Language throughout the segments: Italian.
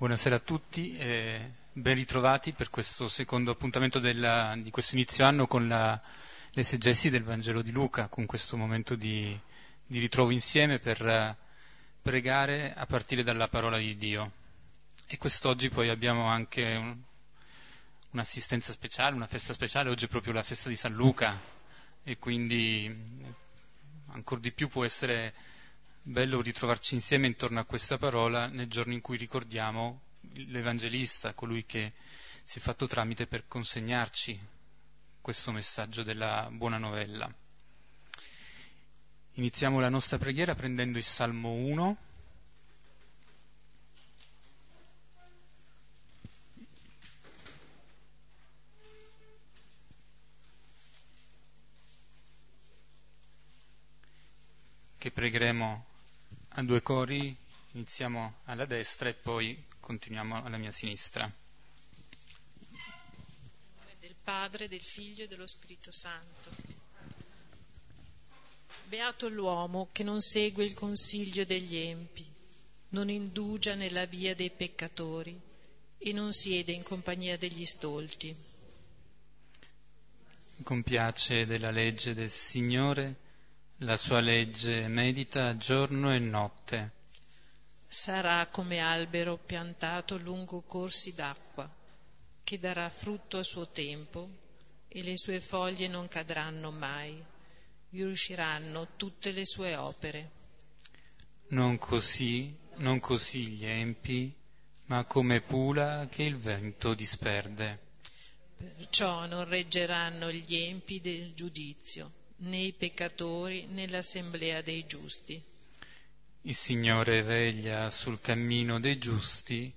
Buonasera a tutti e ben ritrovati per questo secondo appuntamento della, di questo inizio anno con la, l'esegesi del Vangelo di Luca, con questo momento di, di ritrovo insieme per eh, pregare a partire dalla parola di Dio. E quest'oggi poi abbiamo anche un, un'assistenza speciale, una festa speciale, oggi è proprio la festa di San Luca e quindi ancora di più può essere bello ritrovarci insieme intorno a questa parola nel giorno in cui ricordiamo l'Evangelista, colui che si è fatto tramite per consegnarci questo messaggio della buona novella. Iniziamo la nostra preghiera prendendo il Salmo 1. che pregheremo a due cori, iniziamo alla destra e poi continuiamo alla mia sinistra. In nome del Padre, del Figlio e dello Spirito Santo. Beato l'uomo che non segue il consiglio degli empi, non indugia nella via dei peccatori e non siede in compagnia degli stolti. Compiace della legge del Signore la sua legge medita giorno e notte. Sarà come albero piantato lungo corsi d'acqua, che darà frutto a suo tempo e le sue foglie non cadranno mai, riusciranno tutte le sue opere. Non così, non così gli empi, ma come pula che il vento disperde. Perciò non reggeranno gli empi del giudizio né i peccatori nell'assemblea dei giusti. Il Signore veglia sul cammino dei giusti,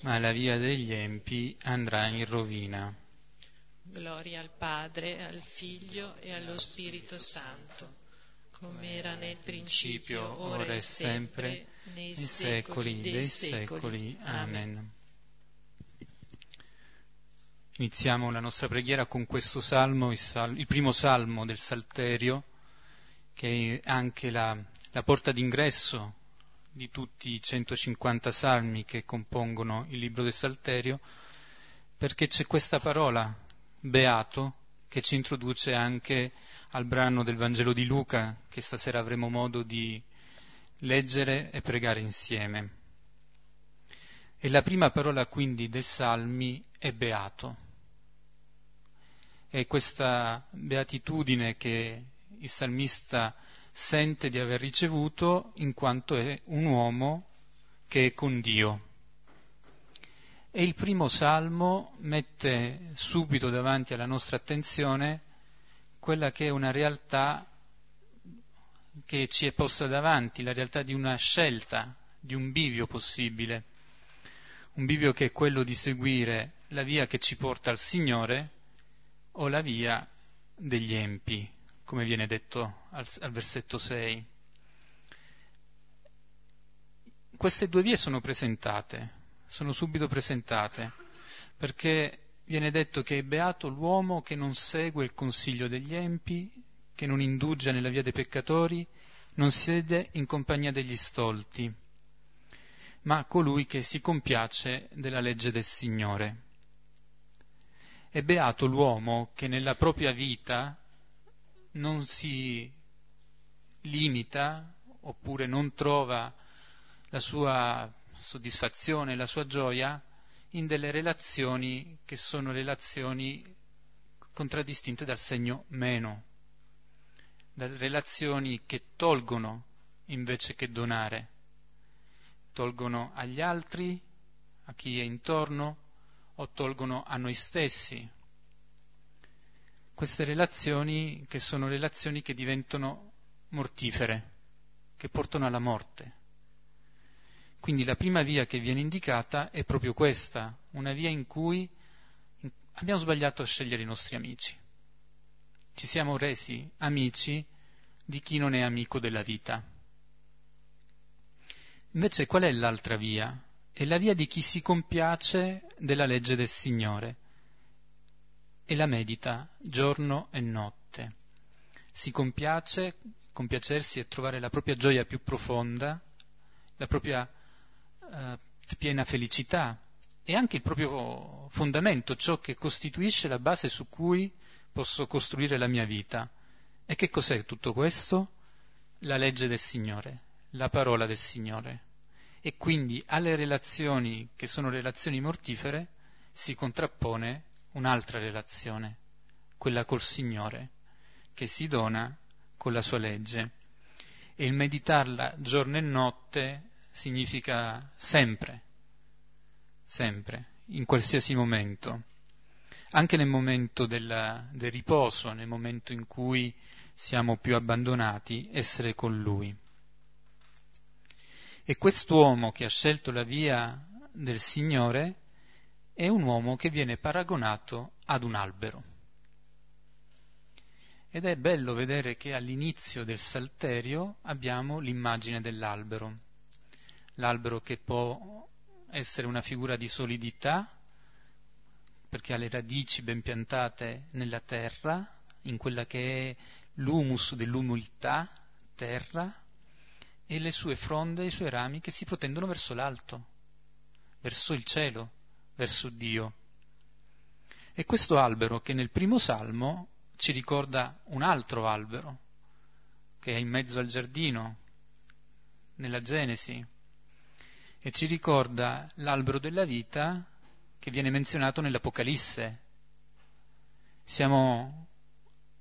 ma la via degli empi andrà in rovina. Gloria al Padre, al Figlio e allo Spirito Santo, come era nel principio, ora e sempre, nei secoli dei secoli. Amen. Iniziamo la nostra preghiera con questo salmo, il, sal- il primo salmo del Salterio, che è anche la, la porta d'ingresso di tutti i 150 salmi che compongono il libro del Salterio, perché c'è questa parola, beato, che ci introduce anche al brano del Vangelo di Luca, che stasera avremo modo di leggere e pregare insieme. E la prima parola quindi dei salmi è beato è questa beatitudine che il salmista sente di aver ricevuto in quanto è un uomo che è con Dio. E il primo salmo mette subito davanti alla nostra attenzione quella che è una realtà che ci è posta davanti, la realtà di una scelta, di un bivio possibile, un bivio che è quello di seguire la via che ci porta al Signore o la via degli empi, come viene detto al, al versetto 6. Queste due vie sono presentate, sono subito presentate, perché viene detto che è beato l'uomo che non segue il consiglio degli empi, che non indugia nella via dei peccatori, non siede in compagnia degli stolti, ma colui che si compiace della legge del Signore. È beato l'uomo che nella propria vita non si limita oppure non trova la sua soddisfazione, la sua gioia in delle relazioni che sono relazioni contraddistinte dal segno meno, da relazioni che tolgono invece che donare, tolgono agli altri, a chi è intorno, o tolgono a noi stessi. Queste relazioni che sono relazioni che diventano mortifere, che portano alla morte. Quindi la prima via che viene indicata è proprio questa, una via in cui abbiamo sbagliato a scegliere i nostri amici. Ci siamo resi amici di chi non è amico della vita. Invece qual è l'altra via? È la via di chi si compiace della legge del Signore e la medita giorno e notte. Si compiace, compiacersi e trovare la propria gioia più profonda, la propria eh, piena felicità e anche il proprio fondamento, ciò che costituisce la base su cui posso costruire la mia vita. E che cos'è tutto questo? La legge del Signore, la parola del Signore. E quindi alle relazioni che sono relazioni mortifere si contrappone un'altra relazione, quella col Signore, che si dona con la sua legge. E il meditarla giorno e notte significa sempre, sempre, in qualsiasi momento, anche nel momento della, del riposo, nel momento in cui siamo più abbandonati, essere con Lui. E quest'uomo che ha scelto la via del Signore è un uomo che viene paragonato ad un albero. Ed è bello vedere che all'inizio del salterio abbiamo l'immagine dell'albero, l'albero che può essere una figura di solidità, perché ha le radici ben piantate nella terra, in quella che è l'humus dell'umiltà, terra, e le sue fronde, i suoi rami che si protendono verso l'alto, verso il cielo, verso Dio. E questo albero che nel primo salmo ci ricorda un altro albero, che è in mezzo al giardino, nella Genesi, e ci ricorda l'albero della vita che viene menzionato nell'Apocalisse. Siamo,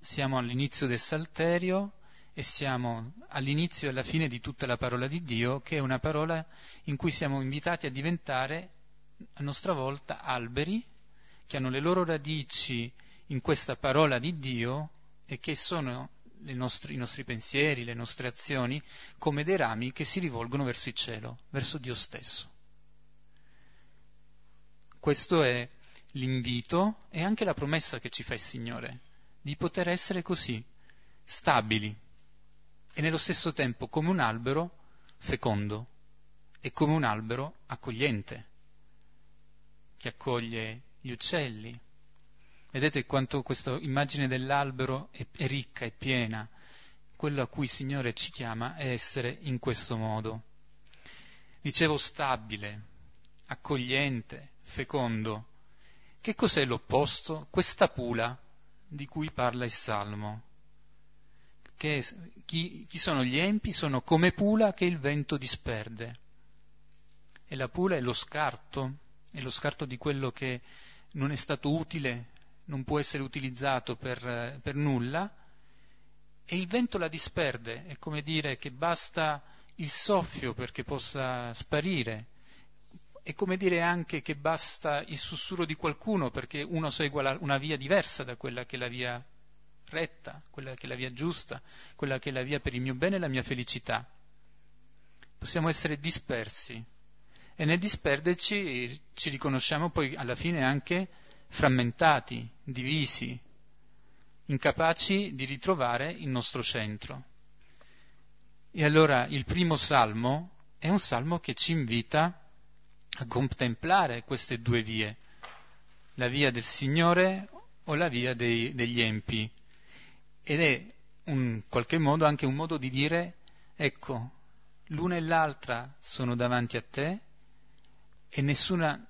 siamo all'inizio del Salterio e siamo all'inizio e alla fine di tutta la parola di Dio, che è una parola in cui siamo invitati a diventare a nostra volta alberi che hanno le loro radici in questa parola di Dio e che sono nostre, i nostri pensieri, le nostre azioni, come dei rami che si rivolgono verso il cielo, verso Dio stesso. Questo è l'invito e anche la promessa che ci fa il Signore, di poter essere così, stabili e nello stesso tempo come un albero fecondo e come un albero accogliente, che accoglie gli uccelli, Vedete quanto questa immagine dell'albero è, è ricca e piena. Quello a cui il Signore ci chiama è essere in questo modo. Dicevo stabile, accogliente, fecondo. Che cos'è l'opposto? Questa pula di cui parla il Salmo. Che, chi, chi sono gli empi? Sono come pula che il vento disperde. E la pula è lo scarto, è lo scarto di quello che non è stato utile non può essere utilizzato per, per nulla e il vento la disperde, è come dire che basta il soffio perché possa sparire, è come dire anche che basta il sussurro di qualcuno perché uno segua una via diversa da quella che è la via retta, quella che è la via giusta, quella che è la via per il mio bene e la mia felicità. Possiamo essere dispersi e nel disperderci ci riconosciamo poi alla fine anche frammentati, divisi, incapaci di ritrovare il nostro centro. E allora il primo salmo è un salmo che ci invita a contemplare queste due vie, la via del Signore o la via dei, degli empi. Ed è in qualche modo anche un modo di dire, ecco, l'una e l'altra sono davanti a te e nessuna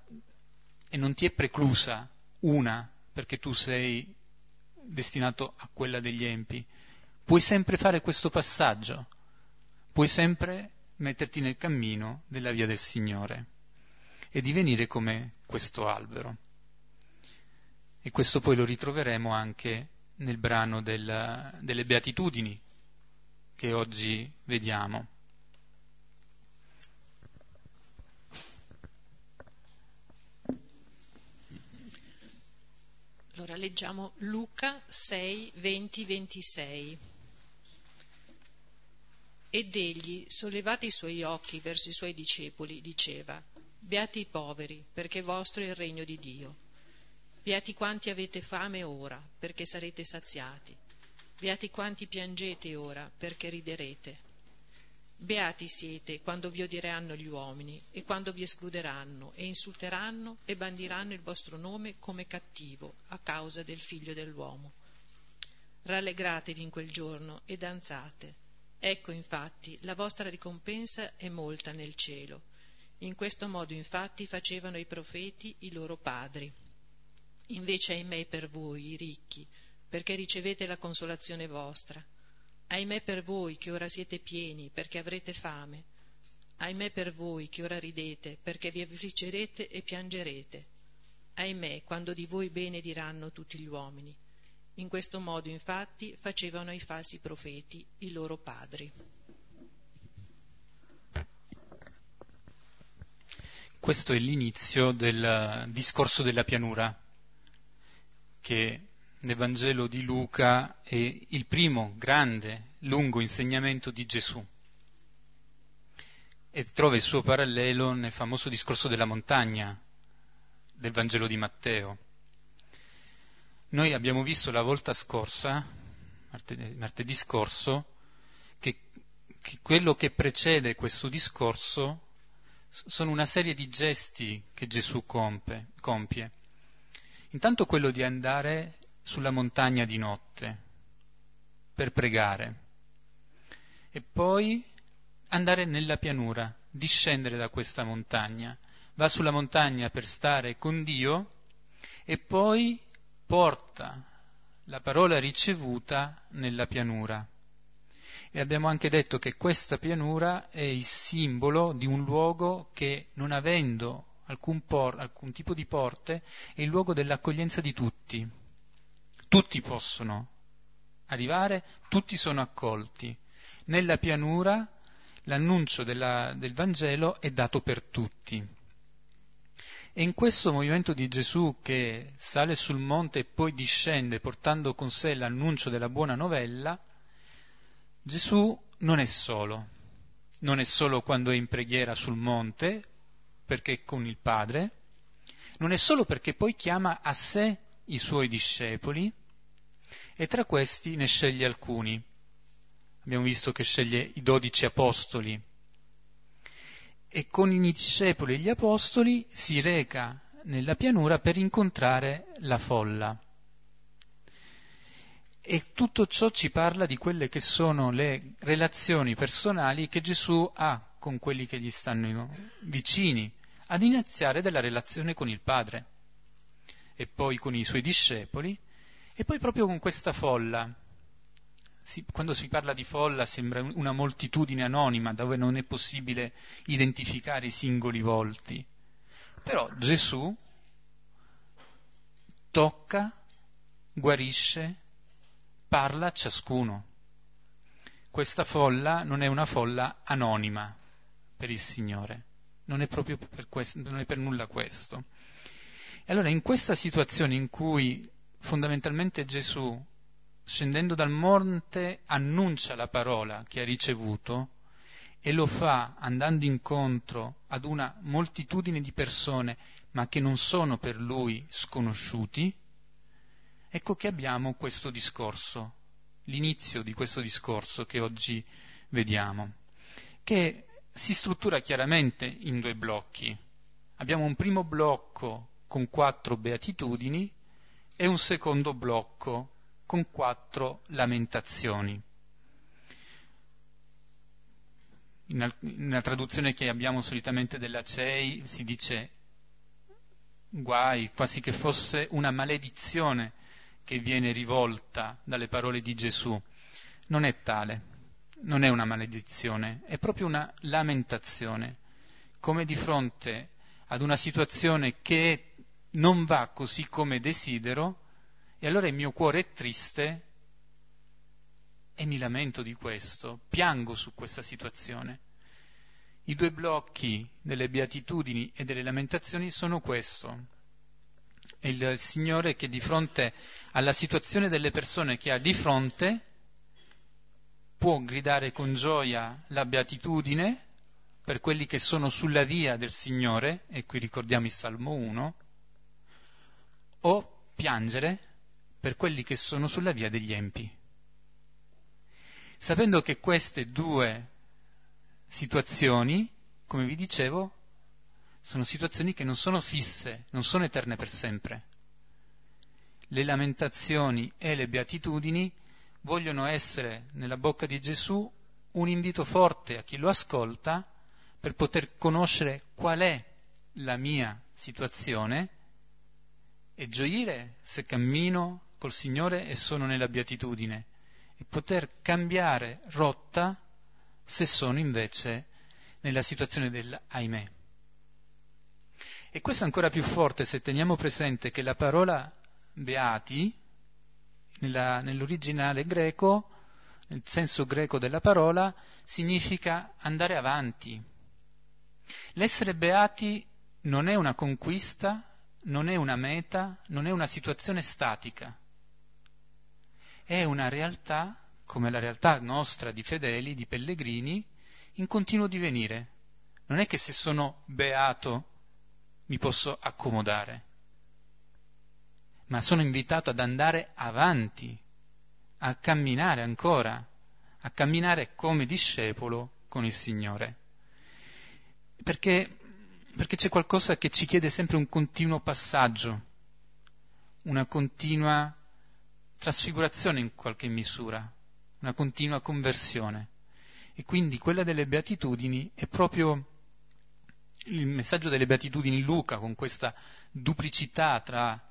e non ti è preclusa una perché tu sei destinato a quella degli empi. Puoi sempre fare questo passaggio, puoi sempre metterti nel cammino della via del Signore e divenire come questo albero. E questo poi lo ritroveremo anche nel brano del, delle beatitudini che oggi vediamo. Allora leggiamo Luca 6, 20, 26. Ed egli, sollevati i suoi occhi verso i suoi discepoli, diceva, Beati i poveri, perché vostro è il regno di Dio. Beati quanti avete fame ora, perché sarete saziati. Beati quanti piangete ora, perché riderete. Beati siete quando vi odieranno gli uomini e quando vi escluderanno e insulteranno e bandiranno il vostro nome come cattivo a causa del figlio dell'uomo. Rallegratevi in quel giorno e danzate. Ecco infatti la vostra ricompensa è molta nel cielo. In questo modo infatti facevano i profeti i loro padri. Invece ahimè per voi, i ricchi, perché ricevete la consolazione vostra. Ahimè per voi che ora siete pieni, perché avrete fame. Ahimè per voi che ora ridete, perché vi affliggerete e piangerete. Ahimè quando di voi bene diranno tutti gli uomini. In questo modo infatti facevano i falsi profeti i loro padri. Questo è l'inizio del discorso della pianura, che nel Vangelo di Luca è il primo grande, lungo insegnamento di Gesù e trova il suo parallelo nel famoso discorso della montagna del Vangelo di Matteo. Noi abbiamo visto la volta scorsa, martedì, martedì scorso, che, che quello che precede questo discorso sono una serie di gesti che Gesù compie, compie. Intanto quello di andare sulla montagna di notte per pregare e poi andare nella pianura, discendere da questa montagna. Va sulla montagna per stare con Dio e poi porta la parola ricevuta nella pianura. E abbiamo anche detto che questa pianura è il simbolo di un luogo che, non avendo alcun, por- alcun tipo di porte, è il luogo dell'accoglienza di tutti. Tutti possono arrivare, tutti sono accolti. Nella pianura l'annuncio della, del Vangelo è dato per tutti. E in questo movimento di Gesù che sale sul monte e poi discende portando con sé l'annuncio della buona novella, Gesù non è solo, non è solo quando è in preghiera sul monte, perché con il Padre, non è solo perché poi chiama a sé i suoi discepoli e tra questi ne sceglie alcuni. Abbiamo visto che sceglie i dodici apostoli e con i discepoli e gli apostoli si reca nella pianura per incontrare la folla. E tutto ciò ci parla di quelle che sono le relazioni personali che Gesù ha con quelli che gli stanno vicini, ad iniziare dalla relazione con il Padre e poi con i suoi discepoli e poi proprio con questa folla. Si, quando si parla di folla sembra una moltitudine anonima dove non è possibile identificare i singoli volti. Però Gesù tocca, guarisce, parla a ciascuno. Questa folla non è una folla anonima per il Signore, non è proprio per, questo, non è per nulla questo. E allora in questa situazione in cui fondamentalmente Gesù, scendendo dal monte, annuncia la parola che ha ricevuto e lo fa andando incontro ad una moltitudine di persone, ma che non sono per lui sconosciuti, ecco che abbiamo questo discorso, l'inizio di questo discorso che oggi vediamo, che si struttura chiaramente in due blocchi. Abbiamo un primo blocco con quattro beatitudini e un secondo blocco con quattro lamentazioni. Una traduzione che abbiamo solitamente della CEI si dice guai, quasi che fosse una maledizione che viene rivolta dalle parole di Gesù. Non è tale, non è una maledizione, è proprio una lamentazione, come di fronte ad una situazione che non va così come desidero, e allora il mio cuore è triste e mi lamento di questo, piango su questa situazione. I due blocchi delle beatitudini e delle lamentazioni sono questo è il Signore che di fronte alla situazione delle persone che ha di fronte può gridare con gioia la beatitudine per quelli che sono sulla via del Signore, e qui ricordiamo il Salmo 1, o piangere per quelli che sono sulla via degli empi. Sapendo che queste due situazioni, come vi dicevo, sono situazioni che non sono fisse, non sono eterne per sempre. Le lamentazioni e le beatitudini vogliono essere nella bocca di Gesù un invito forte a chi lo ascolta per poter conoscere qual è la mia situazione e gioire se cammino col Signore e sono nella beatitudine e poter cambiare rotta se sono invece nella situazione del ahimè. E questo è ancora più forte se teniamo presente che la parola beati, nella, nell'originale greco, nel senso greco della parola, significa andare avanti. L'essere beati non è una conquista, non è una meta, non è una situazione statica. È una realtà, come la realtà nostra di fedeli, di pellegrini, in continuo divenire. Non è che se sono beato mi posso accomodare, ma sono invitato ad andare avanti, a camminare ancora, a camminare come discepolo con il Signore. Perché, perché c'è qualcosa che ci chiede sempre un continuo passaggio, una continua trasfigurazione in qualche misura, una continua conversione. E quindi quella delle beatitudini è proprio il messaggio delle beatitudini Luca, con questa duplicità tra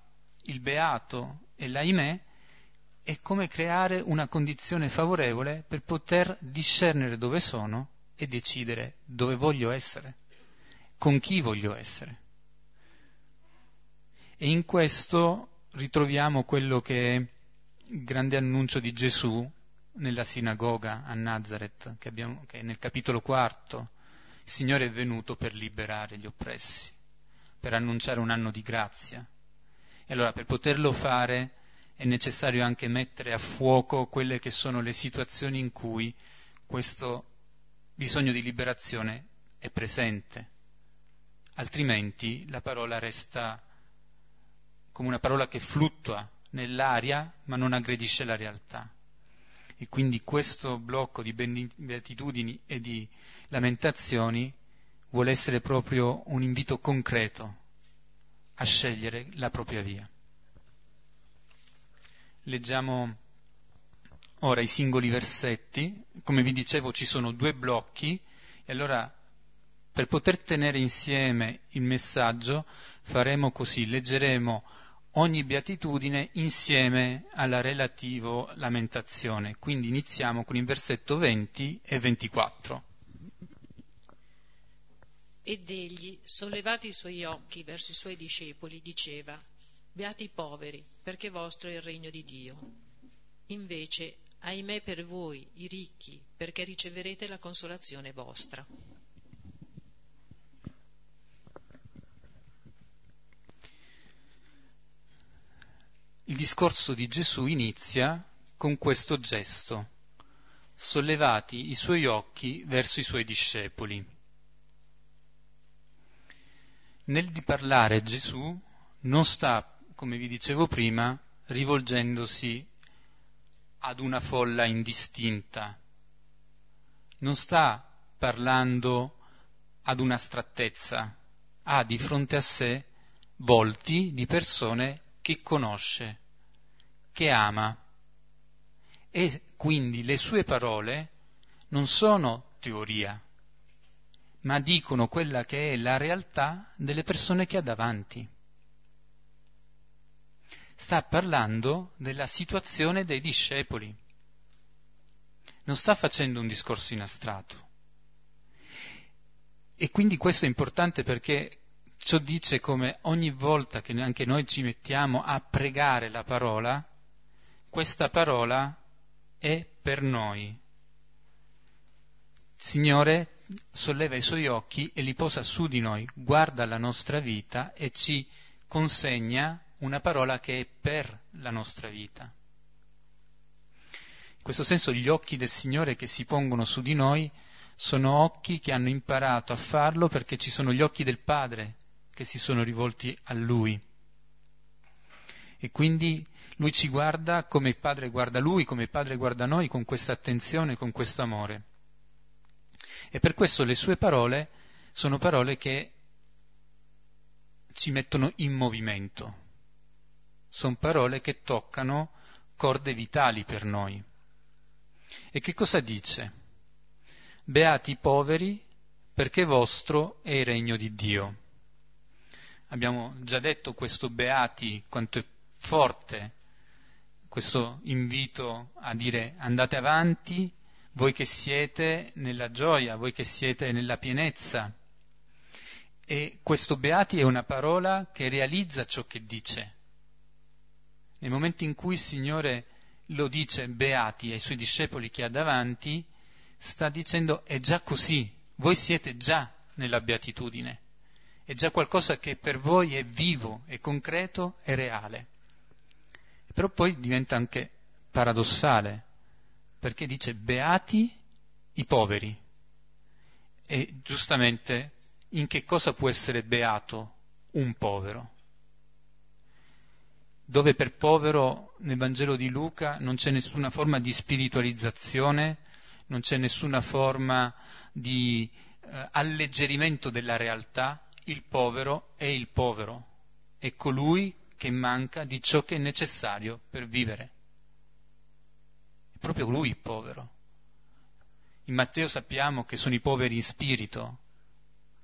il beato e l'ahimè, è come creare una condizione favorevole per poter discernere dove sono e decidere dove voglio essere, con chi voglio essere. E in questo ritroviamo quello che è il grande annuncio di Gesù nella sinagoga a Nazareth, che, abbiamo, che è nel capitolo quarto. Il Signore è venuto per liberare gli oppressi, per annunciare un anno di grazia. E allora per poterlo fare è necessario anche mettere a fuoco quelle che sono le situazioni in cui questo bisogno di liberazione è presente. Altrimenti la parola resta come una parola che fluttua nell'aria ma non aggredisce la realtà. E quindi questo blocco di beatitudini e di lamentazioni vuole essere proprio un invito concreto a scegliere la propria via. Leggiamo ora i singoli versetti. Come vi dicevo ci sono due blocchi e allora per poter tenere insieme il messaggio faremo così, leggeremo ogni beatitudine insieme alla relativo lamentazione. Quindi iniziamo con il versetto 20 e 24. Ed egli, sollevati i suoi occhi verso i suoi discepoli, diceva, Beati i poveri, perché vostro è il regno di Dio. Invece, ahimè per voi, i ricchi, perché riceverete la consolazione vostra. Il discorso di Gesù inizia con questo gesto, sollevati i suoi occhi verso i suoi discepoli. Nel di parlare Gesù non sta, come vi dicevo prima, rivolgendosi ad una folla indistinta, non sta parlando ad un'astrattezza, ha di fronte a sé volti di persone che conosce, che ama. E quindi le sue parole non sono teoria, ma dicono quella che è la realtà delle persone che ha davanti. Sta parlando della situazione dei discepoli. Non sta facendo un discorso in astratto. E quindi questo è importante perché Ciò dice come ogni volta che anche noi ci mettiamo a pregare la parola, questa parola è per noi. Signore solleva i suoi occhi e li posa su di noi, guarda la nostra vita e ci consegna una parola che è per la nostra vita. In questo senso gli occhi del Signore che si pongono su di noi sono occhi che hanno imparato a farlo perché ci sono gli occhi del Padre che si sono rivolti a Lui. E quindi Lui ci guarda come il Padre guarda Lui, come il Padre guarda noi, con questa attenzione, con questo amore. E per questo le sue parole sono parole che ci mettono in movimento. Sono parole che toccano corde vitali per noi. E che cosa dice? Beati i poveri perché vostro è il regno di Dio. Abbiamo già detto questo beati quanto è forte questo invito a dire andate avanti, voi che siete nella gioia, voi che siete nella pienezza. E questo beati è una parola che realizza ciò che dice. Nel momento in cui il Signore lo dice beati ai suoi discepoli che ha davanti, sta dicendo è già così, voi siete già nella beatitudine, è già qualcosa che per voi è vivo, è concreto, è reale. Però poi diventa anche paradossale, perché dice beati i poveri. E giustamente in che cosa può essere beato un povero? Dove per povero nel Vangelo di Luca non c'è nessuna forma di spiritualizzazione, non c'è nessuna forma di eh, alleggerimento della realtà, il povero è il povero, è colui che manca di ciò che è necessario per vivere. Proprio lui il povero. In Matteo sappiamo che sono i poveri in spirito.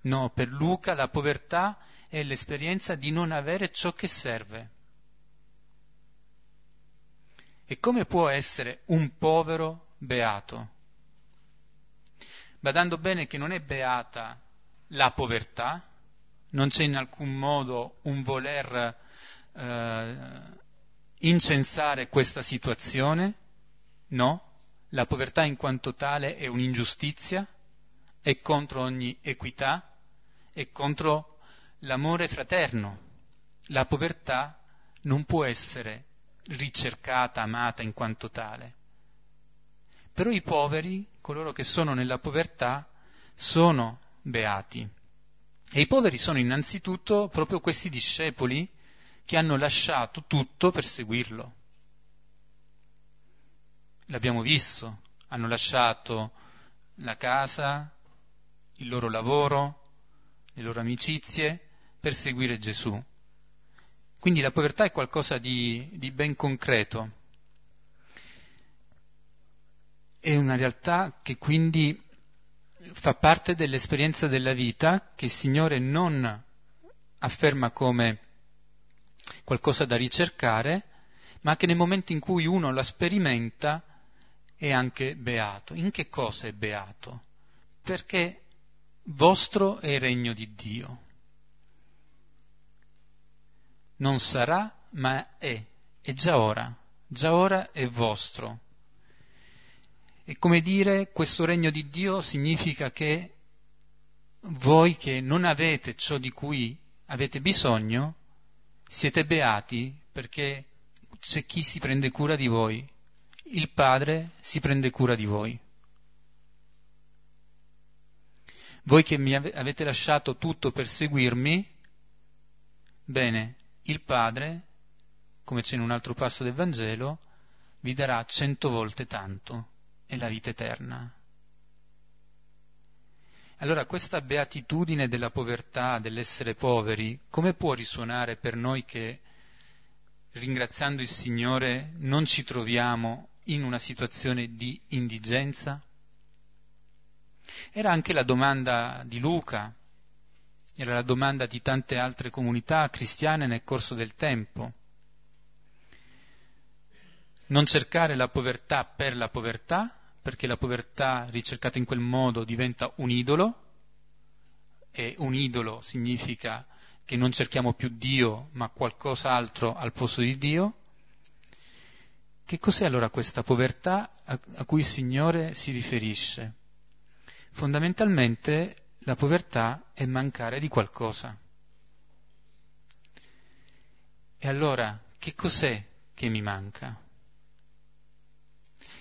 No, per Luca la povertà è l'esperienza di non avere ciò che serve. E come può essere un povero beato? Badando bene che non è beata la povertà, non c'è in alcun modo un voler eh, incensare questa situazione? No, la povertà in quanto tale è un'ingiustizia, è contro ogni equità, è contro l'amore fraterno. La povertà non può essere ricercata, amata in quanto tale. Però i poveri, coloro che sono nella povertà, sono beati. E i poveri sono innanzitutto proprio questi discepoli che hanno lasciato tutto per seguirlo. L'abbiamo visto, hanno lasciato la casa, il loro lavoro, le loro amicizie per seguire Gesù. Quindi la povertà è qualcosa di, di ben concreto. È una realtà che quindi fa parte dell'esperienza della vita che il Signore non afferma come qualcosa da ricercare, ma che nel momento in cui uno la sperimenta è anche beato. In che cosa è beato? Perché vostro è il regno di Dio. Non sarà, ma è, è già ora, già ora è vostro. E come dire, questo regno di Dio significa che voi che non avete ciò di cui avete bisogno, siete beati perché c'è chi si prende cura di voi. Il Padre si prende cura di voi. Voi che mi avete lasciato tutto per seguirmi, bene, il Padre, come c'è in un altro passo del Vangelo, vi darà cento volte tanto e la vita eterna. Allora questa beatitudine della povertà, dell'essere poveri, come può risuonare per noi che, ringraziando il Signore, non ci troviamo in una situazione di indigenza? Era anche la domanda di Luca, era la domanda di tante altre comunità cristiane nel corso del tempo. Non cercare la povertà per la povertà, perché la povertà ricercata in quel modo diventa un idolo, e un idolo significa che non cerchiamo più Dio, ma qualcos'altro al posto di Dio. Che cos'è allora questa povertà a, a cui il Signore si riferisce? Fondamentalmente la povertà è mancare di qualcosa. E allora, che cos'è che mi manca?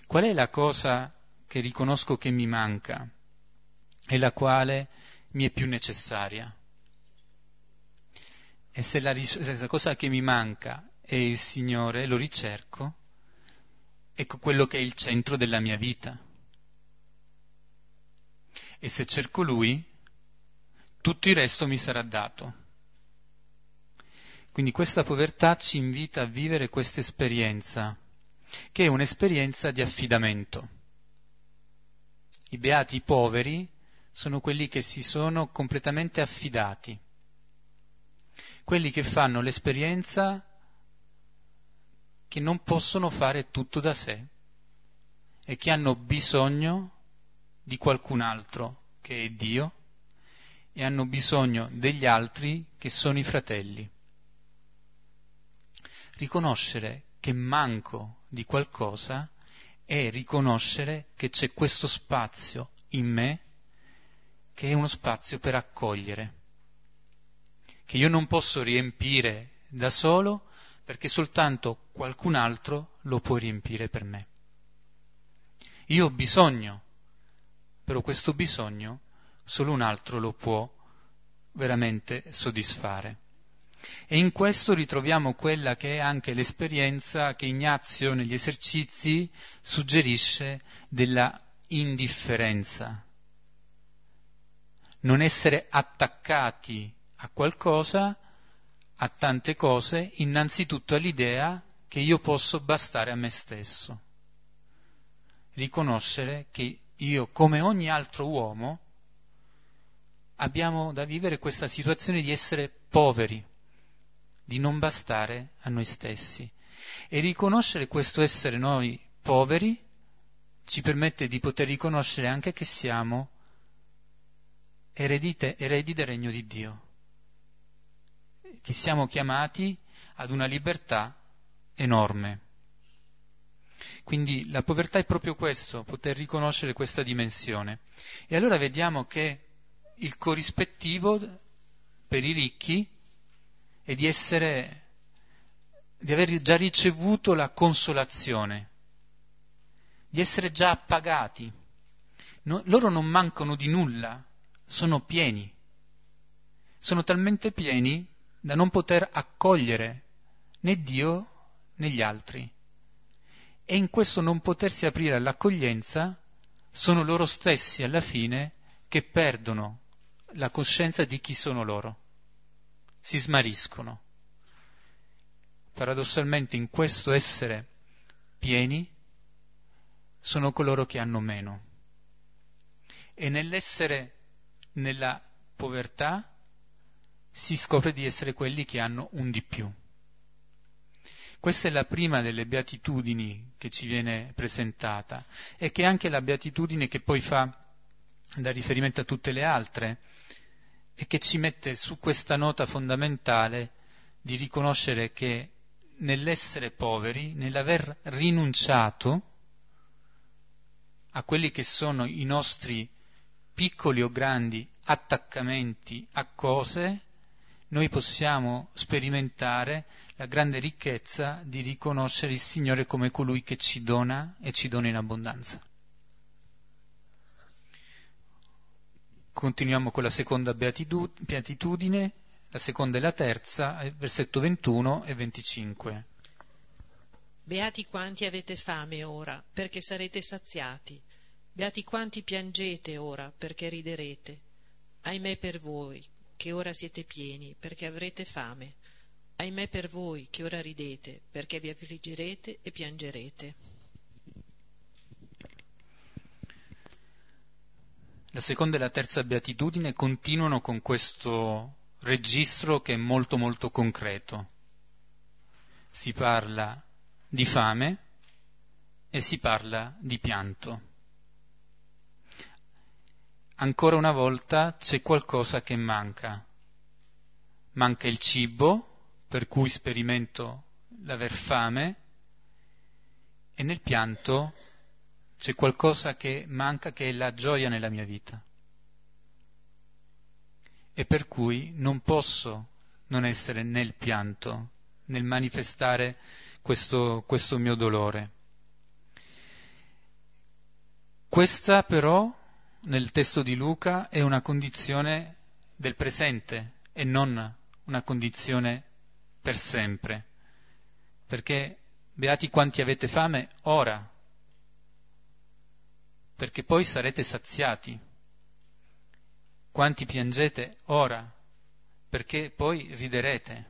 Qual è la cosa che riconosco che mi manca e la quale mi è più necessaria? E se la, la cosa che mi manca è il Signore, lo ricerco, ecco quello che è il centro della mia vita. E se cerco Lui, tutto il resto mi sarà dato. Quindi questa povertà ci invita a vivere questa esperienza che è un'esperienza di affidamento. I beati poveri sono quelli che si sono completamente affidati, quelli che fanno l'esperienza che non possono fare tutto da sé e che hanno bisogno di qualcun altro che è Dio e hanno bisogno degli altri che sono i fratelli. Riconoscere che manco di qualcosa è riconoscere che c'è questo spazio in me che è uno spazio per accogliere, che io non posso riempire da solo perché soltanto qualcun altro lo può riempire per me. Io ho bisogno, però questo bisogno solo un altro lo può veramente soddisfare. E in questo ritroviamo quella che è anche l'esperienza che Ignazio negli esercizi suggerisce della indifferenza. Non essere attaccati a qualcosa, a tante cose, innanzitutto all'idea che io posso bastare a me stesso. Riconoscere che io, come ogni altro uomo, abbiamo da vivere questa situazione di essere poveri, di non bastare a noi stessi. E riconoscere questo essere noi poveri ci permette di poter riconoscere anche che siamo eredite, eredi del regno di Dio, che siamo chiamati ad una libertà enorme. Quindi la povertà è proprio questo, poter riconoscere questa dimensione. E allora vediamo che il corrispettivo per i ricchi è di essere, di aver già ricevuto la consolazione, di essere già appagati. No, loro non mancano di nulla, sono pieni. Sono talmente pieni da non poter accogliere né Dio né gli altri. E in questo non potersi aprire all'accoglienza sono loro stessi alla fine che perdono la coscienza di chi sono loro. Si smariscono. Paradossalmente in questo essere pieni sono coloro che hanno meno. E nell'essere nella povertà si scopre di essere quelli che hanno un di più. Questa è la prima delle beatitudini che ci viene presentata e che è anche la beatitudine che poi fa da riferimento a tutte le altre, e che ci mette su questa nota fondamentale di riconoscere che nell'essere poveri, nell'aver rinunciato a quelli che sono i nostri piccoli o grandi attaccamenti a cose, noi possiamo sperimentare la grande ricchezza di riconoscere il Signore come colui che ci dona e ci dona in abbondanza. Continuiamo con la seconda beatitudine, la seconda e la terza, versetto 21 e 25. Beati quanti avete fame ora, perché sarete saziati. Beati quanti piangete ora, perché riderete. Ahimè per voi, che ora siete pieni, perché avrete fame. Ahimè per voi, che ora ridete, perché vi affliggerete e piangerete. La seconda e la terza beatitudine continuano con questo registro che è molto molto concreto. Si parla di fame e si parla di pianto. Ancora una volta c'è qualcosa che manca. Manca il cibo, per cui sperimento l'aver fame, e nel pianto c'è qualcosa che manca che è la gioia nella mia vita. E per cui non posso non essere nel pianto, nel manifestare questo, questo mio dolore. Questa però, nel testo di Luca, è una condizione del presente e non una condizione per sempre. Perché beati quanti avete fame ora, perché poi sarete saziati. Quanti piangete ora, perché poi riderete.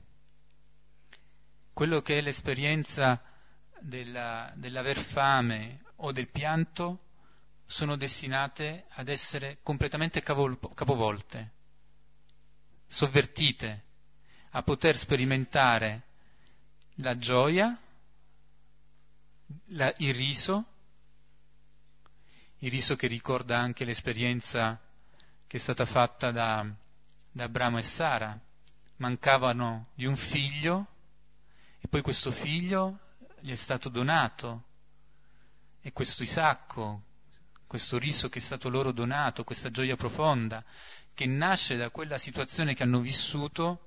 Quello che è l'esperienza della, dell'aver fame o del pianto sono destinate ad essere completamente capovolte, sovvertite, a poter sperimentare la gioia, la, il riso, il riso che ricorda anche l'esperienza che è stata fatta da, da Abramo e Sara. Mancavano di un figlio e poi questo figlio gli è stato donato e questo Isacco, questo riso che è stato loro donato, questa gioia profonda, che nasce da quella situazione che hanno vissuto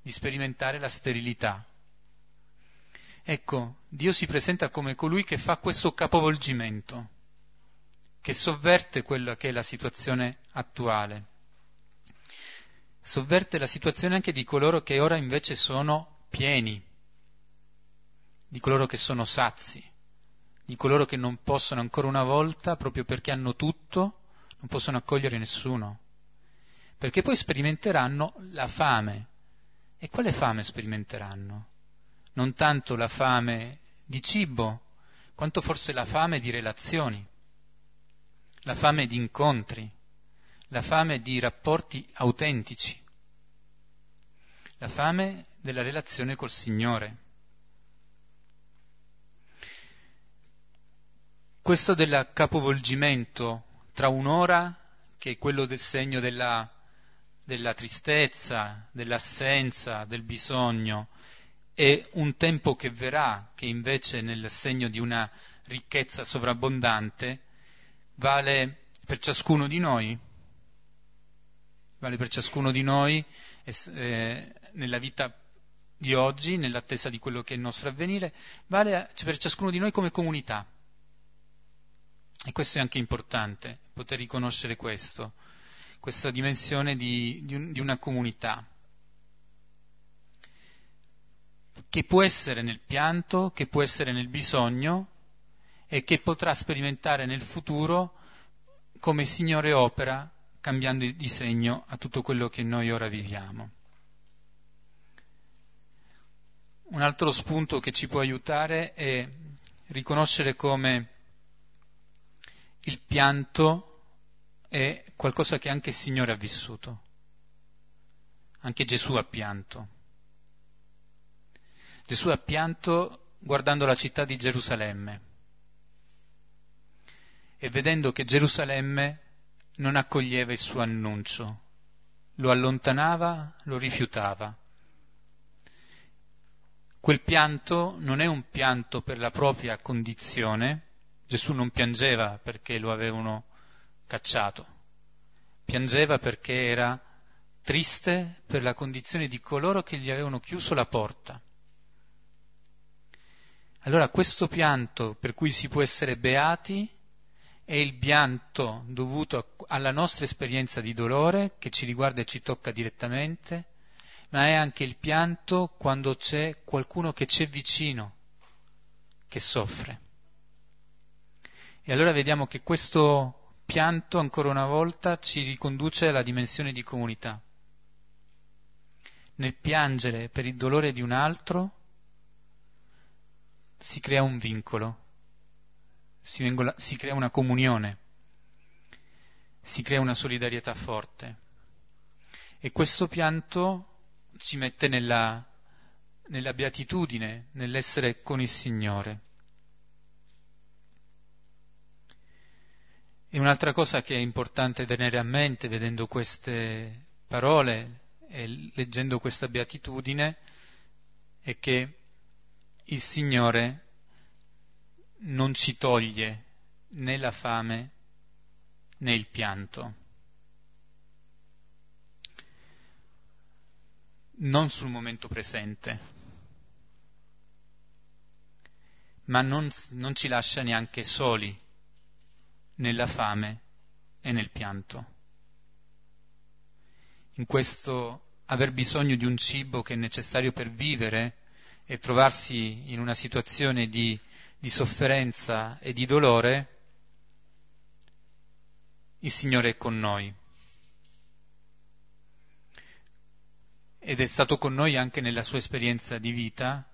di sperimentare la sterilità. Ecco, Dio si presenta come colui che fa questo capovolgimento, che sovverte quella che è la situazione attuale. Sovverte la situazione anche di coloro che ora invece sono pieni, di coloro che sono sazi, di coloro che non possono ancora una volta, proprio perché hanno tutto, non possono accogliere nessuno, perché poi sperimenteranno la fame. E quale fame sperimenteranno? Non tanto la fame di cibo, quanto forse la fame di relazioni, la fame di incontri, la fame di rapporti autentici, la fame della relazione col Signore. Questo del capovolgimento tra un'ora, che è quello del segno della, della tristezza, dell'assenza, del bisogno, e un tempo che verrà, che invece nel segno di una ricchezza sovrabbondante, vale per ciascuno di noi, vale per ciascuno di noi eh, nella vita di oggi, nell'attesa di quello che è il nostro avvenire, vale per ciascuno di noi come comunità. E questo è anche importante, poter riconoscere questo, questa dimensione di, di, un, di una comunità, che può essere nel pianto, che può essere nel bisogno e che potrà sperimentare nel futuro come Signore opera cambiando il disegno a tutto quello che noi ora viviamo. Un altro spunto che ci può aiutare è riconoscere come il pianto è qualcosa che anche il Signore ha vissuto. Anche Gesù ha pianto. Gesù ha pianto guardando la città di Gerusalemme e vedendo che Gerusalemme non accoglieva il suo annuncio, lo allontanava, lo rifiutava. Quel pianto non è un pianto per la propria condizione, Gesù non piangeva perché lo avevano cacciato, piangeva perché era triste per la condizione di coloro che gli avevano chiuso la porta. Allora questo pianto per cui si può essere beati è il pianto dovuto alla nostra esperienza di dolore che ci riguarda e ci tocca direttamente, ma è anche il pianto quando c'è qualcuno che c'è vicino, che soffre. E allora vediamo che questo pianto, ancora una volta, ci riconduce alla dimensione di comunità. Nel piangere per il dolore di un altro si crea un vincolo, si, vengola, si crea una comunione, si crea una solidarietà forte. E questo pianto ci mette nella, nella beatitudine, nell'essere con il Signore. E un'altra cosa che è importante tenere a mente vedendo queste parole e leggendo questa beatitudine è che il Signore non ci toglie né la fame né il pianto. Non sul momento presente, ma non, non ci lascia neanche soli nella fame e nel pianto. In questo aver bisogno di un cibo che è necessario per vivere e trovarsi in una situazione di, di sofferenza e di dolore, il Signore è con noi. Ed è stato con noi anche nella sua esperienza di vita.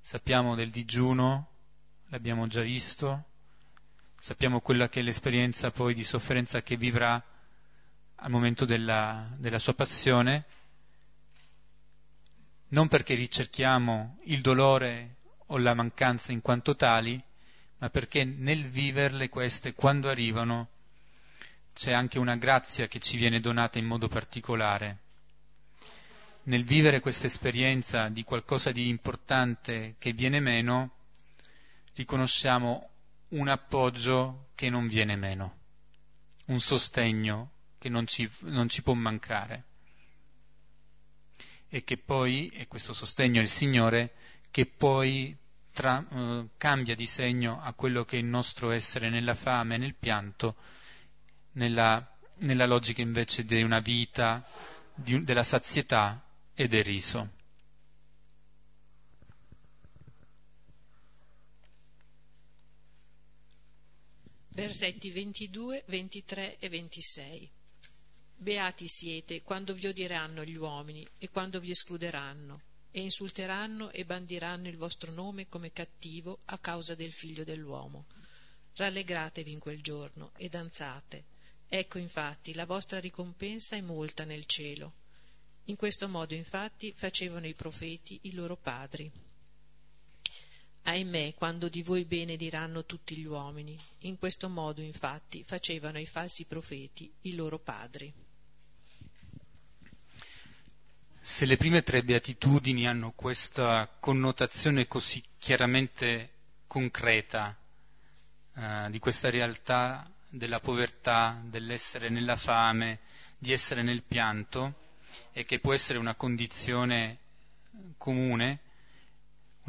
Sappiamo del digiuno, l'abbiamo già visto, sappiamo quella che è l'esperienza poi di sofferenza che vivrà al momento della, della sua passione, non perché ricerchiamo il dolore o la mancanza in quanto tali, ma perché nel viverle queste, quando arrivano, c'è anche una grazia che ci viene donata in modo particolare. Nel vivere questa esperienza di qualcosa di importante che viene meno, riconosciamo un appoggio che non viene meno, un sostegno che non ci, non ci può mancare. E che poi, e questo sostegno è il Signore, che poi tra, eh, cambia di segno a quello che è il nostro essere nella fame nel pianto, nella, nella logica invece di una vita di, della sazietà e del riso. Versetti 22, 23 e 26. Beati siete quando vi odieranno gli uomini e quando vi escluderanno e insulteranno e bandiranno il vostro nome come cattivo a causa del figlio dell'uomo. Rallegratevi in quel giorno e danzate. Ecco infatti la vostra ricompensa è molta nel cielo. In questo modo infatti facevano i profeti i loro padri. Ahimè, quando di voi bene diranno tutti gli uomini, in questo modo infatti facevano i falsi profeti i loro padri. Se le prime tre beatitudini hanno questa connotazione così chiaramente concreta eh, di questa realtà della povertà, dell'essere nella fame, di essere nel pianto, e che può essere una condizione comune,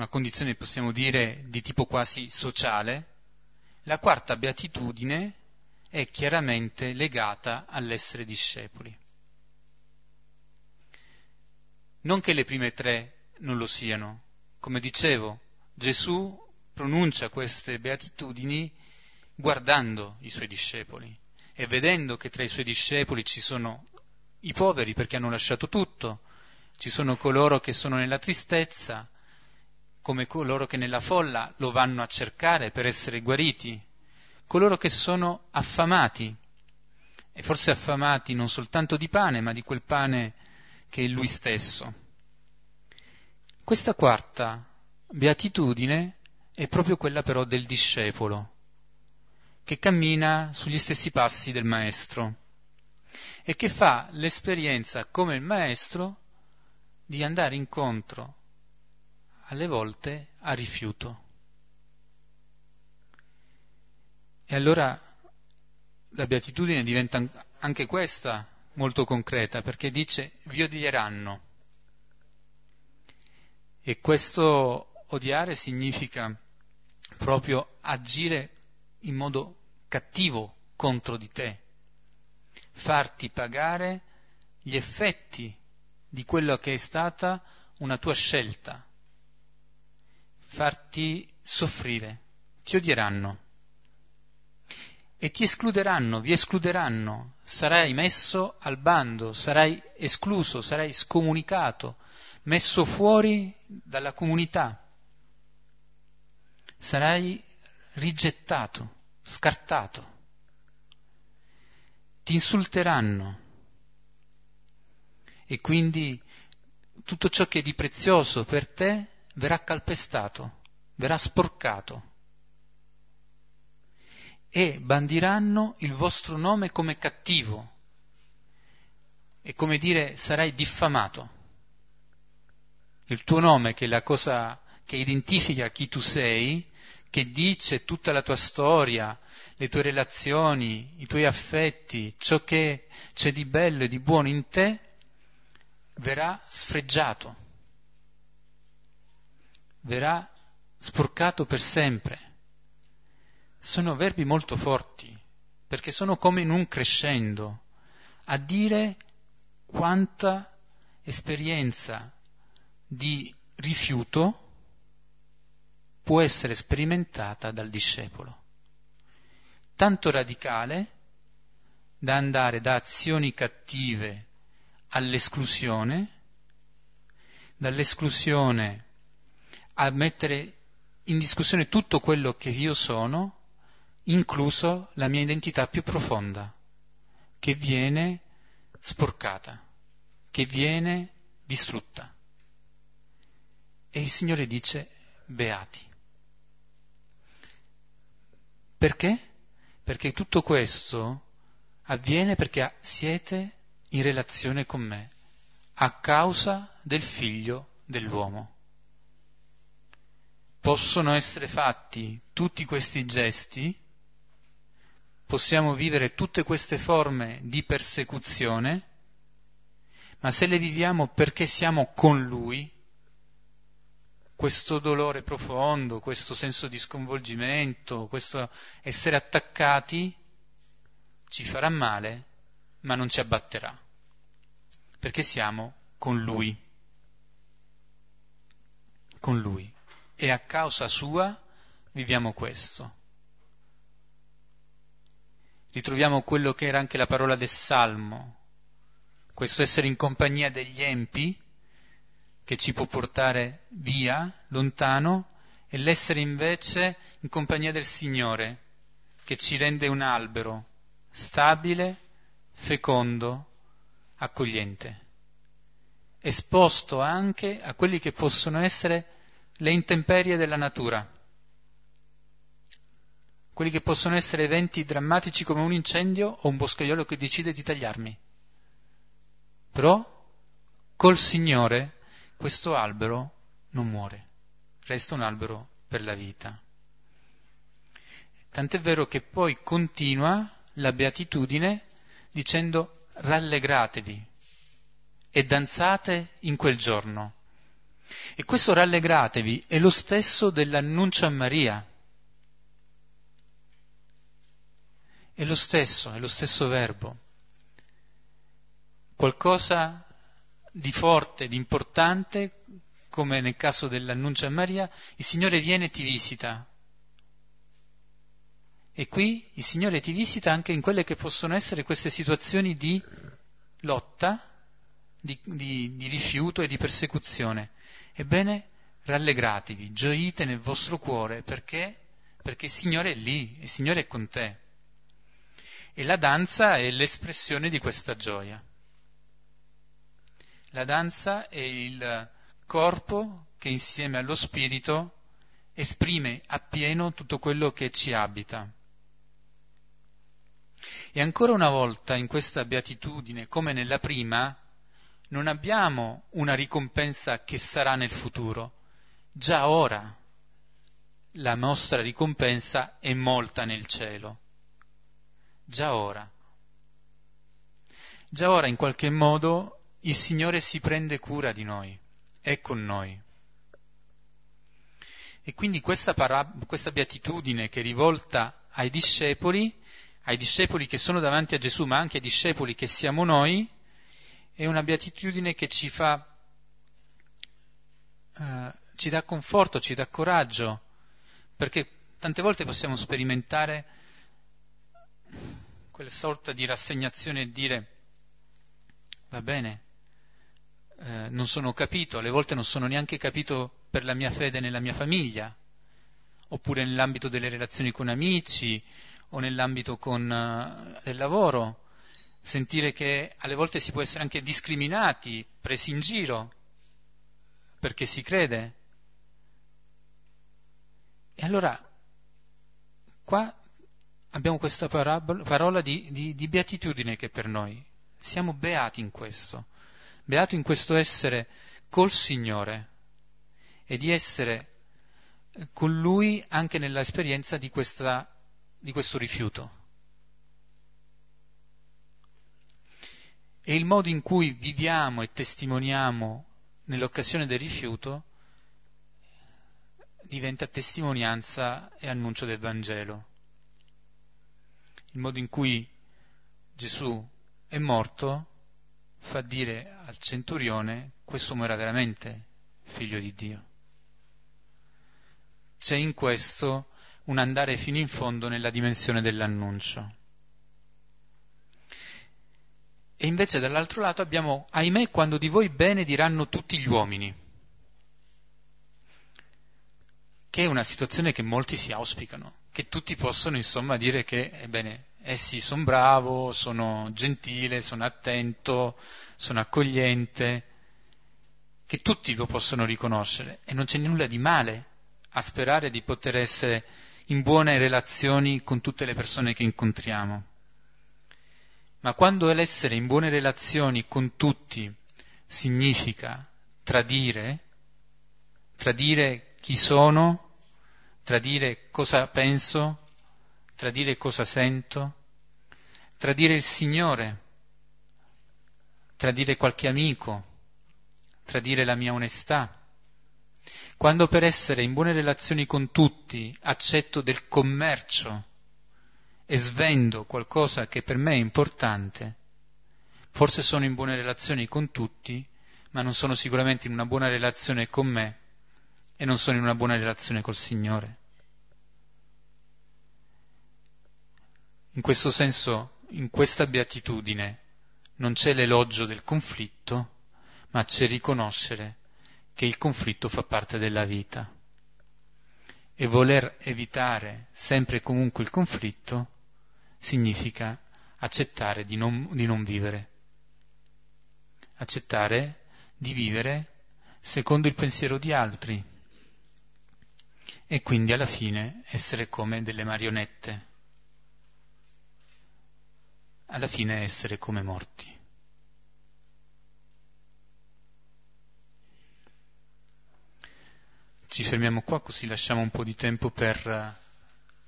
una condizione possiamo dire di tipo quasi sociale, la quarta beatitudine è chiaramente legata all'essere discepoli. Non che le prime tre non lo siano. Come dicevo, Gesù pronuncia queste beatitudini guardando i suoi discepoli e vedendo che tra i suoi discepoli ci sono i poveri perché hanno lasciato tutto, ci sono coloro che sono nella tristezza, come coloro che nella folla lo vanno a cercare per essere guariti, coloro che sono affamati, e forse affamati non soltanto di pane, ma di quel pane che è lui stesso. Questa quarta beatitudine è proprio quella però del discepolo, che cammina sugli stessi passi del maestro e che fa l'esperienza come il maestro di andare incontro alle volte a rifiuto. E allora la beatitudine diventa anche questa molto concreta, perché dice vi odieranno. E questo odiare significa proprio agire in modo cattivo contro di te, farti pagare gli effetti di quello che è stata una tua scelta, farti soffrire, ti odieranno. E ti escluderanno, vi escluderanno, sarai messo al bando, sarai escluso, sarai scomunicato, messo fuori dalla comunità, sarai rigettato, scartato, ti insulteranno. E quindi tutto ciò che è di prezioso per te verrà calpestato, verrà sporcato e bandiranno il vostro nome come cattivo. È come dire sarai diffamato. Il tuo nome, che è la cosa che identifica chi tu sei, che dice tutta la tua storia, le tue relazioni, i tuoi affetti, ciò che c'è di bello e di buono in te, verrà sfregiato, verrà sporcato per sempre sono verbi molto forti, perché sono come in un crescendo, a dire quanta esperienza di rifiuto può essere sperimentata dal discepolo. Tanto radicale da andare da azioni cattive all'esclusione, dall'esclusione a mettere in discussione tutto quello che io sono, incluso la mia identità più profonda, che viene sporcata, che viene distrutta. E il Signore dice, beati. Perché? Perché tutto questo avviene perché siete in relazione con me, a causa del figlio dell'uomo. Possono essere fatti tutti questi gesti, possiamo vivere tutte queste forme di persecuzione, ma se le viviamo perché siamo con Lui, questo dolore profondo, questo senso di sconvolgimento, questo essere attaccati, ci farà male, ma non ci abbatterà, perché siamo con Lui. Con Lui. E a causa sua viviamo questo. Ritroviamo quello che era anche la parola del Salmo, questo essere in compagnia degli empi, che ci può portare via, lontano, e l'essere invece in compagnia del Signore, che ci rende un albero stabile, fecondo, accogliente, esposto anche a quelli che possono essere le intemperie della natura, quelli che possono essere eventi drammatici come un incendio o un boscaiolo che decide di tagliarmi. Però col Signore questo albero non muore, resta un albero per la vita. Tant'è vero che poi continua la beatitudine dicendo rallegratevi e danzate in quel giorno. E questo rallegratevi è lo stesso dell'annuncio a Maria. È lo stesso, è lo stesso verbo. Qualcosa di forte, di importante, come nel caso dell'annuncio a Maria, il Signore viene e ti visita. E qui il Signore ti visita anche in quelle che possono essere queste situazioni di lotta, di, di, di rifiuto e di persecuzione. Ebbene, rallegratevi, gioite nel vostro cuore, perché? Perché il Signore è lì, il Signore è con te. E la danza è l'espressione di questa gioia. La danza è il corpo che insieme allo spirito esprime appieno tutto quello che ci abita. E ancora una volta in questa beatitudine, come nella prima, non abbiamo una ricompensa che sarà nel futuro. Già ora la nostra ricompensa è molta nel cielo. Già ora. Già ora in qualche modo il Signore si prende cura di noi, è con noi. E quindi questa, parab- questa beatitudine che è rivolta ai discepoli, ai discepoli che sono davanti a Gesù, ma anche ai discepoli che siamo noi, è una beatitudine che ci fa, eh, ci dà conforto, ci dà coraggio, perché tante volte possiamo sperimentare quella sorta di rassegnazione e dire, va bene, eh, non sono capito, alle volte non sono neanche capito per la mia fede nella mia famiglia, oppure nell'ambito delle relazioni con amici o nell'ambito con, uh, del lavoro, sentire che alle volte si può essere anche discriminati, presi in giro, perché si crede. E allora, qua abbiamo questa parabola, parola di, di, di beatitudine che per noi. Siamo beati in questo beato in questo essere col Signore e di essere con Lui anche nell'esperienza di, questa, di questo rifiuto. E il modo in cui viviamo e testimoniamo nell'occasione del rifiuto diventa testimonianza e annuncio del Vangelo. Il modo in cui Gesù è morto fa dire al centurione quest'uomo era veramente figlio di Dio. C'è in questo un andare fino in fondo nella dimensione dell'annuncio. E invece dall'altro lato abbiamo, ahimè, quando di voi bene diranno tutti gli uomini. che è una situazione che molti si auspicano, che tutti possono insomma dire che, ebbene, sì, sono bravo, sono gentile, sono attento, sono accogliente, che tutti lo possono riconoscere e non c'è nulla di male a sperare di poter essere in buone relazioni con tutte le persone che incontriamo. Ma quando l'essere in buone relazioni con tutti significa tradire, tradire chi sono, tradire cosa penso, tradire cosa sento, tradire il Signore, tradire qualche amico, tradire la mia onestà. Quando per essere in buone relazioni con tutti accetto del commercio e svendo qualcosa che per me è importante, forse sono in buone relazioni con tutti, ma non sono sicuramente in una buona relazione con me e non sono in una buona relazione col Signore. In questo senso, in questa beatitudine, non c'è l'elogio del conflitto, ma c'è riconoscere che il conflitto fa parte della vita. E voler evitare sempre e comunque il conflitto significa accettare di non, di non vivere, accettare di vivere secondo il pensiero di altri, e quindi alla fine essere come delle marionette, alla fine essere come morti. Ci fermiamo qua così lasciamo un po' di tempo per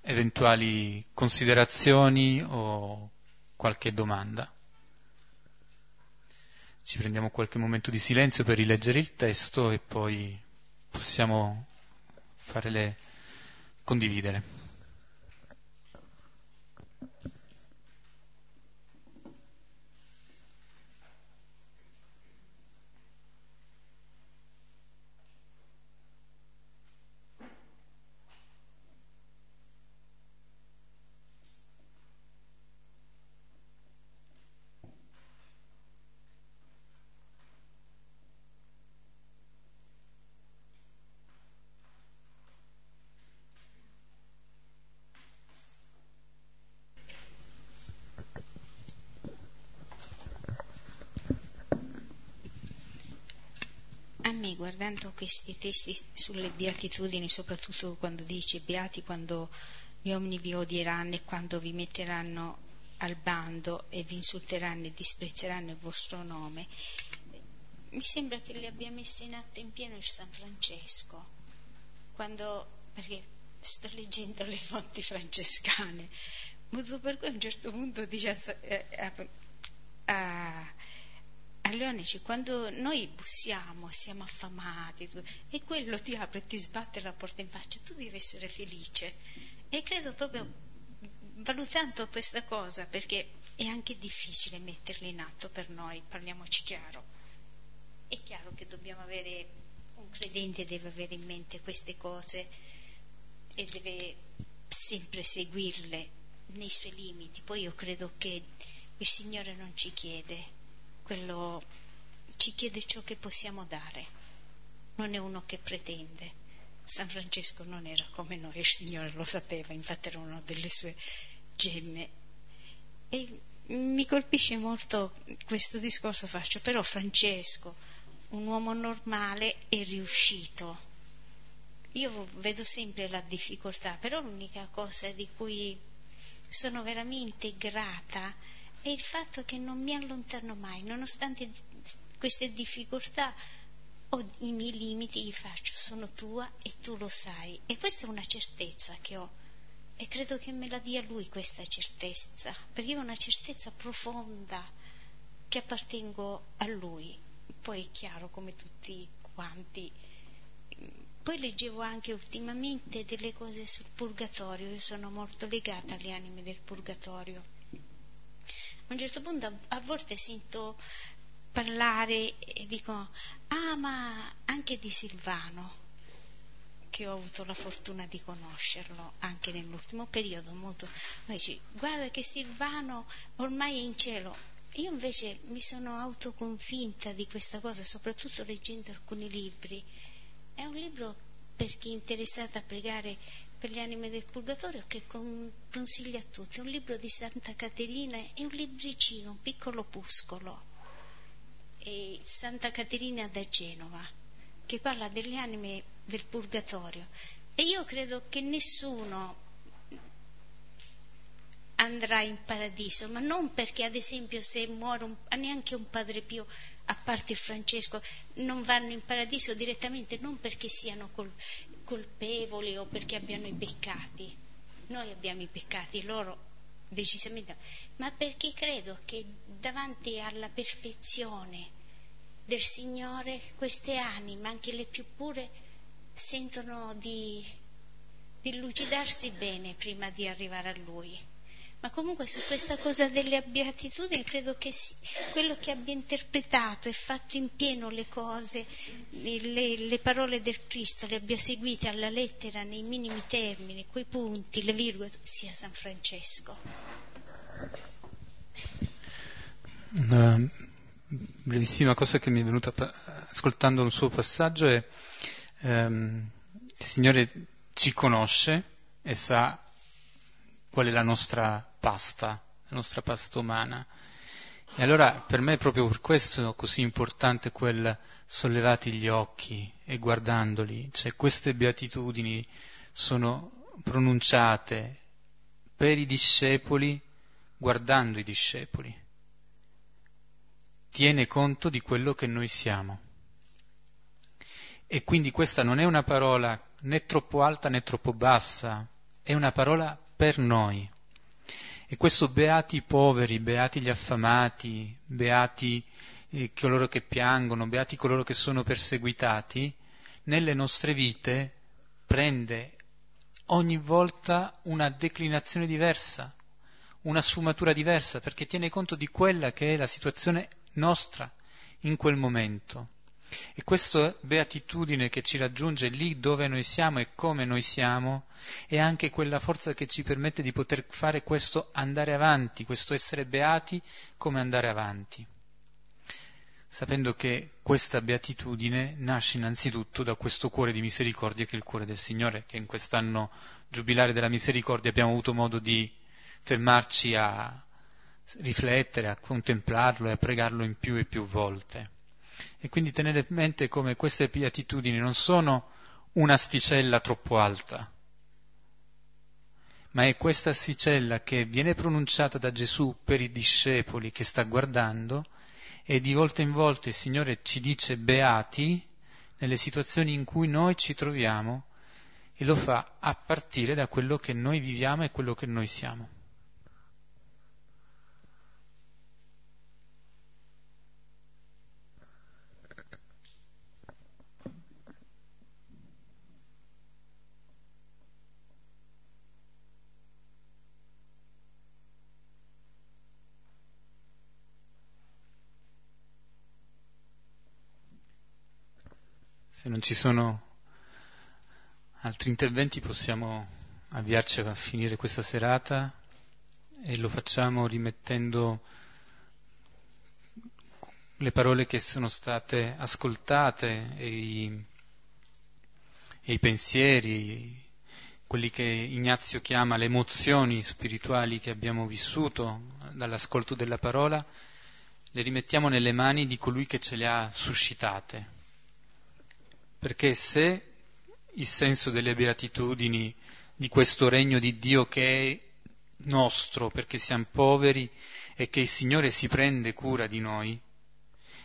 eventuali considerazioni o qualche domanda. Ci prendiamo qualche momento di silenzio per rileggere il testo e poi possiamo farle condividere. me, guardando questi testi sulle beatitudini, soprattutto quando dice beati quando gli uomini vi odieranno e quando vi metteranno al bando e vi insulteranno e disprezzeranno il vostro nome, mi sembra che li abbia messi in atto in pieno il San Francesco, quando, perché sto leggendo le fonti francescane, motivo per cui a un certo punto dice a, a, a Leonici, quando noi bussiamo, siamo affamati, e quello ti apre e ti sbatte la porta in faccia, tu devi essere felice. E credo proprio, valutando questa cosa, perché è anche difficile metterla in atto per noi, parliamoci chiaro. È chiaro che dobbiamo avere, un credente deve avere in mente queste cose e deve sempre seguirle nei suoi limiti. Poi io credo che il Signore non ci chiede quello ci chiede ciò che possiamo dare, non è uno che pretende. San Francesco non era come noi, il Signore lo sapeva, infatti era una delle sue gemme. E mi colpisce molto questo discorso faccio, però Francesco, un uomo normale, è riuscito. Io vedo sempre la difficoltà, però l'unica cosa di cui sono veramente grata è il fatto che non mi allontano mai, nonostante queste difficoltà o i miei limiti, gli faccio, sono tua e tu lo sai. E questa è una certezza che ho. E credo che me la dia lui questa certezza, perché ho una certezza profonda che appartengo a lui. Poi è chiaro come tutti quanti. Poi leggevo anche ultimamente delle cose sul purgatorio, io sono molto legata alle anime del purgatorio a un certo punto a volte sento parlare e dico, ah ma anche di Silvano, che ho avuto la fortuna di conoscerlo anche nell'ultimo periodo, molto, dice, guarda che Silvano ormai è in cielo. Io invece mi sono autoconfinta di questa cosa, soprattutto leggendo alcuni libri. È un libro per chi è interessato a pregare per le anime del purgatorio che consiglio a tutti. Un libro di Santa Caterina è un libricino, un piccolo opuscolo. Santa Caterina da Genova, che parla delle anime del purgatorio. E io credo che nessuno andrà in paradiso, ma non perché ad esempio se muore un, neanche un padre Pio, a parte Francesco, non vanno in paradiso direttamente, non perché siano col, colpevoli o perché abbiano i peccati. Noi abbiamo i peccati, loro decisamente, ma perché credo che davanti alla perfezione del Signore queste anime, anche le più pure, sentono di, di lucidarsi bene prima di arrivare a Lui ma comunque su questa cosa delle beatitudini credo che quello che abbia interpretato e fatto in pieno le cose, le, le, parole del Cristo, le abbia seguite alla lettera nei minimi termini, quei punti, le virgole, sia San Francesco. Una brevissima cosa che mi è venuta ascoltando un suo passaggio è ehm, il Signore ci conosce e sa qual è la nostra pasta, la nostra pasta umana. E allora per me è proprio per questo così importante quel sollevati gli occhi e guardandoli, cioè queste beatitudini sono pronunciate per i discepoli guardando i discepoli. Tiene conto di quello che noi siamo. E quindi questa non è una parola né troppo alta né troppo bassa, è una parola per noi. E questo beati i poveri, beati gli affamati, beati eh, coloro che piangono, beati coloro che sono perseguitati, nelle nostre vite prende ogni volta una declinazione diversa, una sfumatura diversa, perché tiene conto di quella che è la situazione nostra in quel momento. E questa beatitudine che ci raggiunge lì dove noi siamo e come noi siamo è anche quella forza che ci permette di poter fare questo andare avanti, questo essere beati come andare avanti. Sapendo che questa beatitudine nasce innanzitutto da questo cuore di misericordia che è il cuore del Signore, che in quest'anno giubilare della misericordia abbiamo avuto modo di fermarci a riflettere, a contemplarlo e a pregarlo in più e più volte. E quindi tenere in mente come queste beatitudini non sono un'asticella troppo alta, ma è questa asticella che viene pronunciata da Gesù per i discepoli che sta guardando e di volta in volta il Signore ci dice beati nelle situazioni in cui noi ci troviamo e lo fa a partire da quello che noi viviamo e quello che noi siamo. Se non ci sono altri interventi possiamo avviarci a finire questa serata e lo facciamo rimettendo le parole che sono state ascoltate e i, e i pensieri, quelli che Ignazio chiama le emozioni spirituali che abbiamo vissuto dall'ascolto della parola, le rimettiamo nelle mani di colui che ce le ha suscitate perché se il senso delle beatitudini di questo regno di Dio che è nostro, perché siamo poveri e che il Signore si prende cura di noi,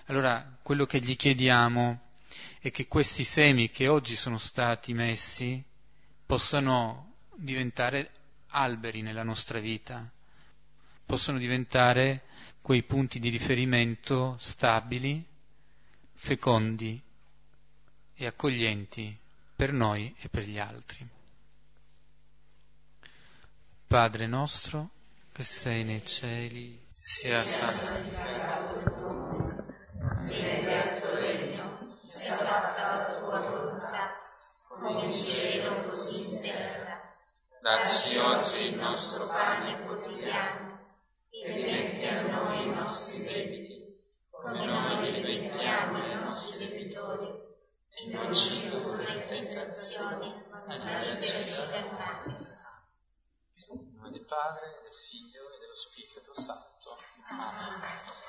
allora quello che gli chiediamo è che questi semi che oggi sono stati messi possano diventare alberi nella nostra vita, possano diventare quei punti di riferimento stabili, fecondi e accoglienti per noi e per gli altri. Padre nostro, che sei nei cieli, sia santificato venga il tuo regno, sia fatta la tua volontà, come in cielo così in terra. Dacci oggi il nostro pane quotidiano e rimetti a noi i nostri debiti, come noi rimettiamo ai nostri debitori e non ci indurre in tentazione, ma dall'azione del male. In nome del Padre, del Figlio e dello Spirito Santo. Amen.